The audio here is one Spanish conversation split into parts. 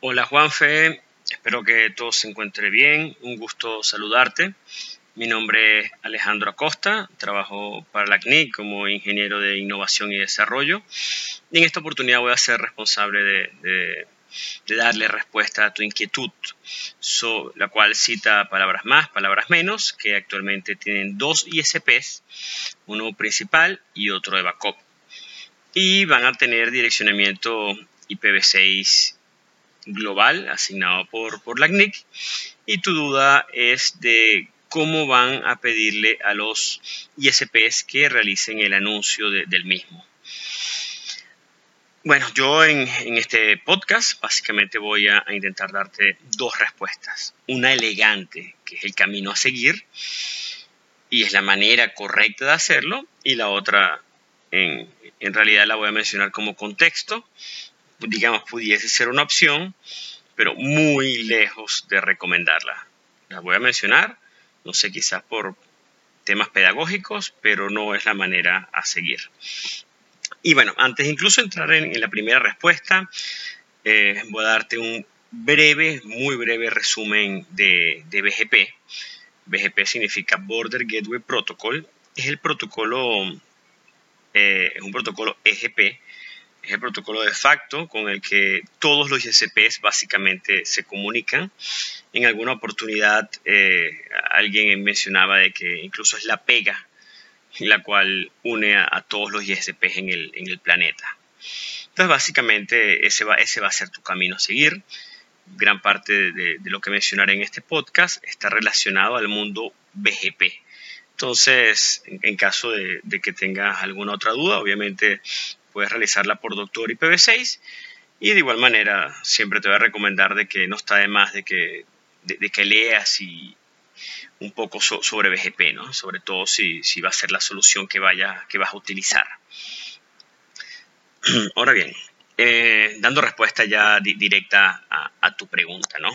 Hola Juanfe, espero que todo se encuentre bien, un gusto saludarte. Mi nombre es Alejandro Acosta, trabajo para la CNIC como ingeniero de innovación y desarrollo y en esta oportunidad voy a ser responsable de, darle respuesta a tu inquietud, la cual cita palabras más, palabras menos, que actualmente tienen dos ISPs, uno principal y otro de backup. Y van a tener direccionamiento IPv6 global asignado por, por la CNIC y tu duda es de cómo van a pedirle a los ISPs que realicen el anuncio del mismo. Bueno, yo en, este podcast básicamente voy a, intentar darte dos respuestas. Una elegante, que es el camino a seguir y es la manera correcta de hacerlo, y la otra en, en realidad la voy a mencionar como contexto digamos, pudiese ser una opción, pero muy lejos de recomendarla. La voy a mencionar, no sé, quizás por temas pedagógicos, pero no es la manera a seguir. Y bueno, antes incluso entrar en, la primera respuesta, eh, voy a darte un breve, muy breve resumen de, BGP. BGP significa Border Gateway Protocol. Es el protocolo, eh, es un protocolo EGP es el protocolo de facto con el que todos los ISPs básicamente se comunican. En alguna oportunidad eh, alguien mencionaba de que incluso es la pega la cual une a, todos los ISPs en el, planeta. Entonces básicamente ese va, va a ser tu camino a seguir. Gran parte de, lo que mencionaré en este podcast está relacionado al mundo BGP. Entonces, en, caso de, de, que tengas alguna otra duda, obviamente puedes realizarla por Doctor IPv6 y de igual manera siempre te voy a recomendar de que no está de más de que, de, que leas y un poco sobre BGP, ¿no? sobre todo si, si, va a ser la solución que, vaya, que vas a utilizar. Ahora bien, eh, dando respuesta ya directa a, tu pregunta, ¿no?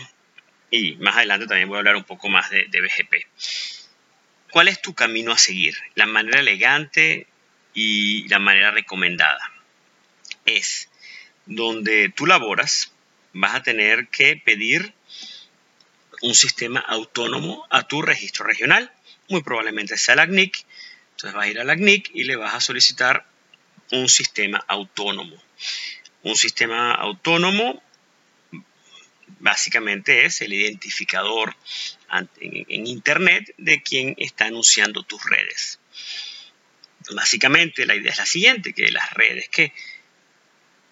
Y más adelante también voy a hablar un poco más de, de BGP. ¿Cuál es tu camino a seguir? La manera elegante y la manera recomendada es donde tú laboras, vas a tener que pedir un sistema autónomo a tu registro regional, muy probablemente sea la CNIC. Entonces vas a ir a la CNIC y le vas a solicitar un sistema autónomo. Un sistema autónomo básicamente es el identificador en Internet de quien está anunciando tus redes. Básicamente la idea es la siguiente, que las redes que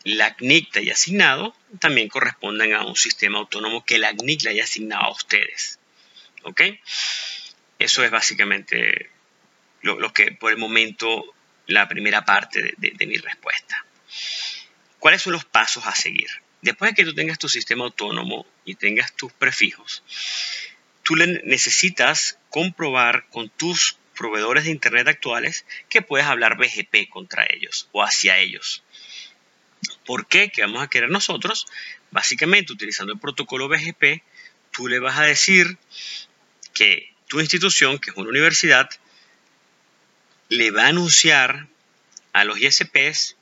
la CNIC te haya asignado también correspondan a un sistema autónomo que la CNIC le haya asignado a ustedes. ¿Ok? Eso es básicamente lo, que por el momento la primera parte de, mi respuesta. ¿Cuáles son los pasos a seguir? Después de que tú tengas tu sistema autónomo y tengas tus prefijos, tú necesitas comprobar con tus proveedores de Internet actuales que puedes hablar BGP contra ellos o hacia ellos. ¿Por qué? ¿Qué vamos a querer nosotros? Básicamente, utilizando el protocolo BGP, tú le vas a decir que tu institución, que es una universidad, le va a anunciar a los ISPs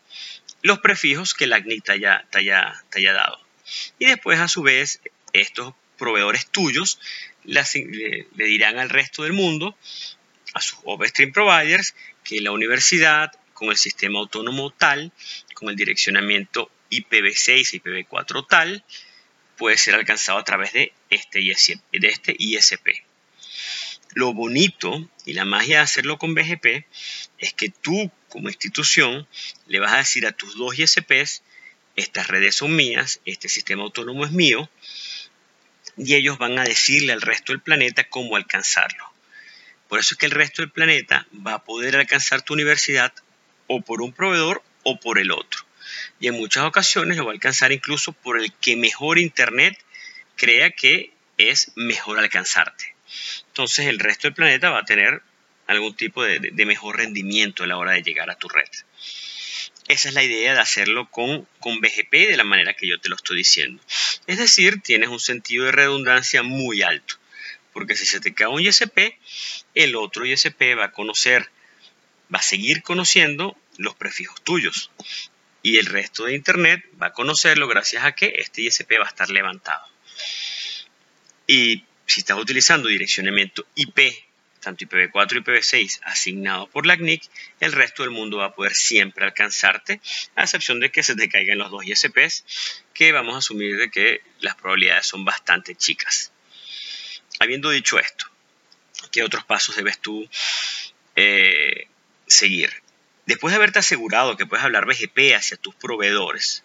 los prefijos que la CNIC te haya, dado. Y después, a su vez, estos proveedores tuyos le, dirán al resto del mundo a sus upstream providers que la universidad con el sistema autónomo tal, con el direccionamiento IPv6 y IPv4 tal, puede ser alcanzado a través de este, de este ISP. Lo bonito y la magia de hacerlo con BGP es que tú como institución le vas a decir a tus dos ISPs, estas redes son mías, este sistema autónomo es mío, y ellos van a decirle al resto del planeta cómo alcanzarlo. Por eso es que el resto del planeta va a poder alcanzar tu universidad o por un proveedor o por el otro. Y en muchas ocasiones lo va a alcanzar incluso por el que mejor Internet crea que es mejor alcanzarte. Entonces el resto del planeta va a tener algún tipo de, mejor rendimiento a la hora de llegar a tu red. Esa es la idea de hacerlo con, con BGP de la manera que yo te lo estoy diciendo. Es decir, tienes un sentido de redundancia muy alto porque si se te cae un ISP, el otro ISP va a conocer, va a seguir conociendo los prefijos tuyos. y el resto de Internet va a conocerlo gracias a que este ISP va a estar levantado. Y si estás utilizando direccionamiento IP, tanto IPv4 y IPv6 asignado por la CNIC, el resto del mundo va a poder siempre alcanzarte, a excepción de que se te caigan los dos ISPs, que vamos a asumir de que las probabilidades son bastante chicas. Habiendo dicho esto, ¿qué otros pasos debes tú eh, seguir? Después de haberte asegurado que puedes hablar BGP hacia tus proveedores,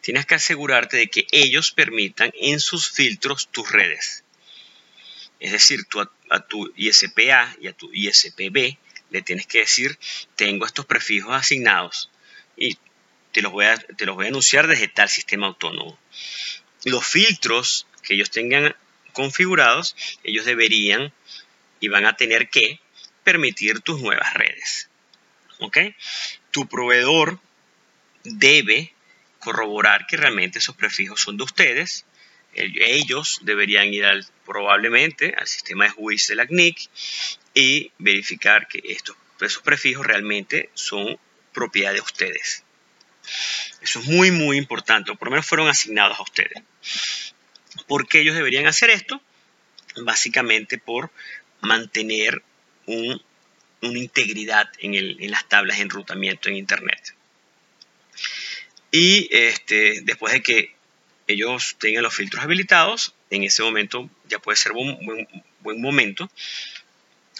tienes que asegurarte de que ellos permitan en sus filtros tus redes. Es decir, tú a, tu ISPA y a tu ISPB le tienes que decir, tengo estos prefijos asignados y te los voy a, te los voy a anunciar desde tal sistema autónomo. Los filtros que ellos tengan configurados, ellos deberían y van a tener que permitir tus nuevas redes. ¿ok? Tu proveedor debe corroborar que realmente esos prefijos son de ustedes. Ellos deberían ir al, probablemente al sistema de juicio de la CNIC y verificar que estos, esos prefijos realmente son propiedad de ustedes. Eso es muy, muy importante, o por lo menos fueron asignados a ustedes. ¿Por qué ellos deberían hacer esto? Básicamente por mantener un una integridad en, las tablas de enrutamiento en Internet. Y este, después de que ellos tengan los filtros habilitados, en ese momento ya puede ser un buen, momento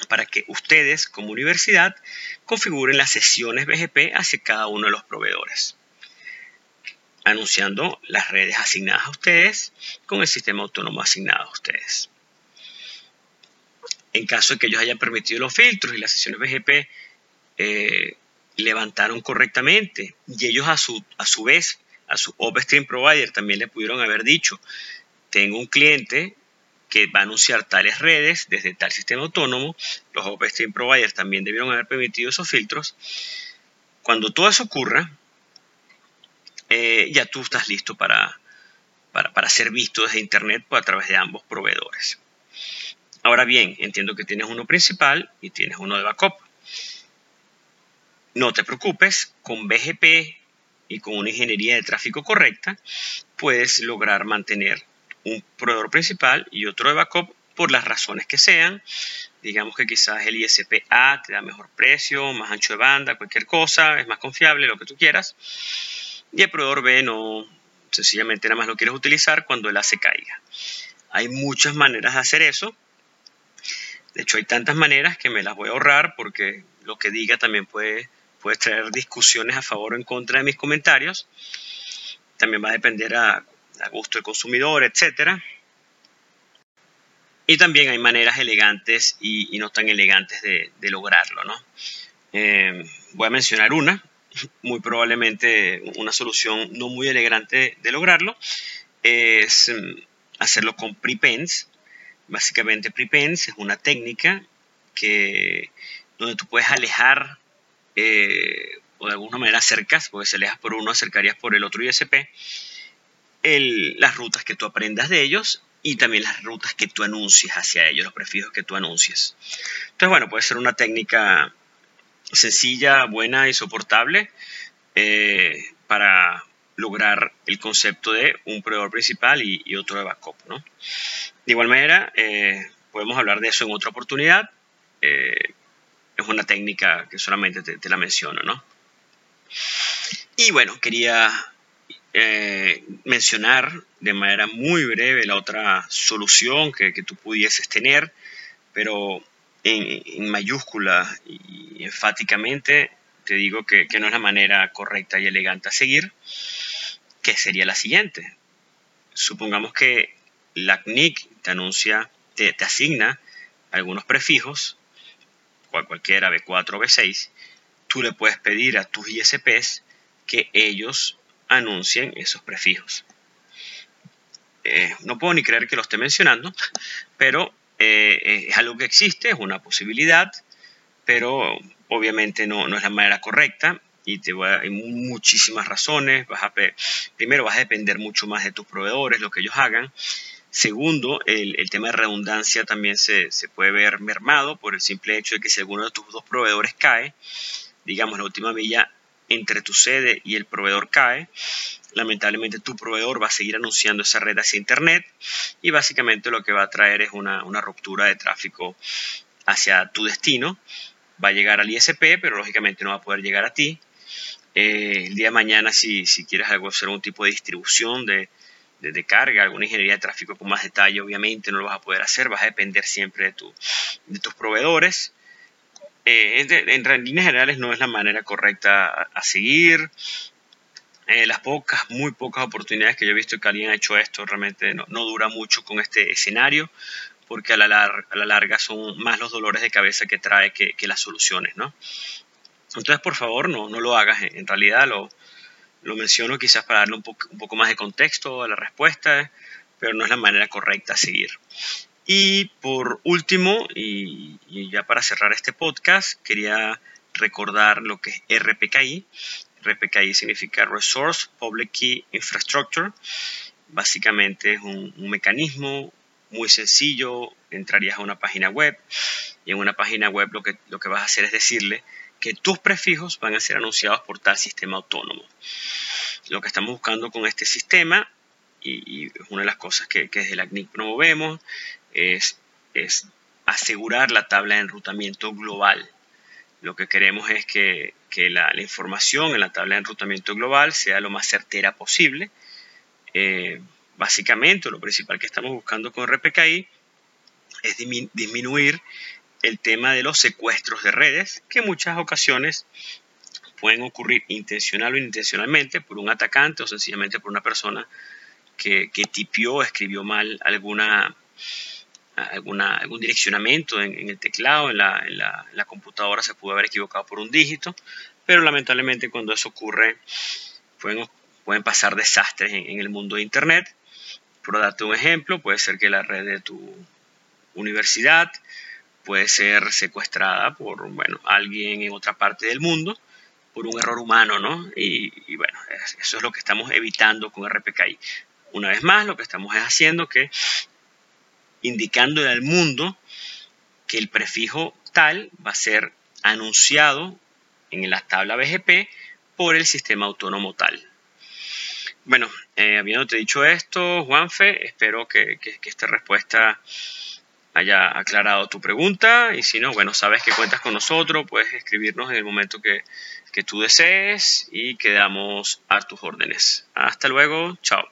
para que ustedes como universidad configuren las sesiones BGP hacia cada uno de los proveedores, anunciando las redes asignadas a ustedes con el sistema autónomo asignado a ustedes. En caso de que ellos hayan permitido los filtros y las sesiones BGP eh, levantaron correctamente y ellos a su, a su vez, a su upstream provider también le pudieron haber dicho, tengo un cliente que va a anunciar tales redes desde tal sistema autónomo, los upstream providers también debieron haber permitido esos filtros. Cuando todo eso ocurra, eh, ya tú estás listo para, para, para, ser visto desde Internet a través de ambos proveedores. Ahora bien, entiendo que tienes uno principal y tienes uno de backup. No te preocupes, con BGP y con una ingeniería de tráfico correcta, puedes lograr mantener un proveedor principal y otro de backup por las razones que sean. Digamos que quizás el ISP A te da mejor precio, más ancho de banda, cualquier cosa, es más confiable, lo que tú quieras. Y el proveedor B no, sencillamente nada más lo quieres utilizar cuando el A se caiga. Hay muchas maneras de hacer eso. De hecho, hay tantas maneras que me las voy a ahorrar porque lo que diga también puede, puede traer discusiones a favor o en contra de mis comentarios. También va a depender a, gusto del consumidor, etc. Y también hay maneras elegantes y, no tan elegantes de, lograrlo. ¿no? Eh, voy a mencionar una, muy probablemente una solución no muy elegante de lograrlo, es mm, hacerlo con prepends Básicamente prepends es una técnica que, donde tú puedes alejar eh, o de alguna manera acercas, porque si alejas por uno acercarías por el otro ISP, las rutas que tú aprendas de ellos y también las rutas que tú anuncies hacia ellos, los prefijos que tú anuncies. Entonces, bueno, puede ser una técnica sencilla, buena y soportable eh, para lograr el concepto de un proveedor principal y, otro de backup. ¿no? De igual manera, eh, podemos hablar de eso en otra oportunidad. Eh, es una técnica que solamente te, la menciono. ¿no? Y bueno, quería mencionar de manera muy breve la otra solución que, tú pudieses tener, pero en, mayúscula y enfáticamente te digo que, no es la manera correcta y elegante a seguir, que sería la siguiente. Supongamos que la CNIC te anuncia, te, asigna algunos prefijos, cual, cualquiera B4 o B6, tú le puedes pedir a tus ISPs que ellos anuncien esos prefijos. Eh, no puedo ni creer que lo esté mencionando, pero eh, es algo que existe, es una posibilidad, pero obviamente no, no es la manera correcta y te hay muchísimas razones. Vas primero, vas a depender mucho más de tus proveedores, lo que ellos hagan. Segundo, el, tema de redundancia también se, puede ver mermado por el simple hecho de que si alguno de tus dos proveedores cae, digamos la última milla entre tu sede y el proveedor cae, lamentablemente tu proveedor va a seguir anunciando esa red hacia Internet y básicamente lo que va a traer es una, ruptura de tráfico hacia tu destino. Va a llegar al ISP, pero lógicamente no va a poder llegar a ti. Eh, el día de mañana, si, si quieres algo, hacer un tipo de distribución de, de, carga, alguna ingeniería de tráfico con más detalle, obviamente no lo vas a poder hacer, vas a depender siempre de, tu, de tus proveedores. Eh, en, líneas generales no es la manera correcta a, seguir. Eh, las pocas, muy pocas oportunidades que yo he visto que alguien ha hecho esto realmente no, dura mucho con este escenario porque a la, larga son más los dolores de cabeza que trae que, las soluciones, ¿no? Entonces, por favor, no, lo hagas. En realidad, lo, lo menciono quizás para darle un poco más de contexto a la respuesta, pero no es la manera correcta a seguir. Y por último, y, ya para cerrar este podcast, quería recordar lo que es RPKI. RPKI significa Resource Public Key Infrastructure. Básicamente es un, mecanismo muy sencillo. Entrarías a una página web y en una página web lo que, lo que vas a hacer es decirle que tus prefijos van a ser anunciados por tal sistema autónomo. Lo que estamos buscando con este sistema, y, y una de las cosas que, que desde la CNIC promovemos, es, asegurar la tabla de enrutamiento global. Lo que queremos es que, la, información en la tabla de enrutamiento global sea lo más certera posible. Eh, básicamente, lo principal que estamos buscando con RPKI es disminuir el tema de los secuestros de redes, que en muchas ocasiones pueden ocurrir intencional o inintencionalmente por un atacante o sencillamente por una persona que, que tipió, escribió mal alguna, alguna, algún direccionamiento en, el teclado, en la, computadora se pudo haber equivocado por un dígito, pero lamentablemente cuando eso ocurre pueden, pueden pasar desastres en, el mundo de Internet. Por darte un ejemplo, puede ser que la red de tu universidad puede ser secuestrada por bueno, alguien en otra parte del mundo por un error humano, ¿no? Y, y, bueno, eso es lo que estamos evitando con RPKI. Una vez más, lo que estamos es haciendo que indicándole al mundo que el prefijo tal va a ser anunciado en la tabla BGP por el sistema autónomo tal. Bueno, eh, habiéndote dicho esto, Juanfe, espero que, esta respuesta haya aclarado tu pregunta y si no, bueno, sabes que cuentas con nosotros, puedes escribirnos en el momento que, que tú desees y quedamos a tus órdenes. Hasta luego, chao.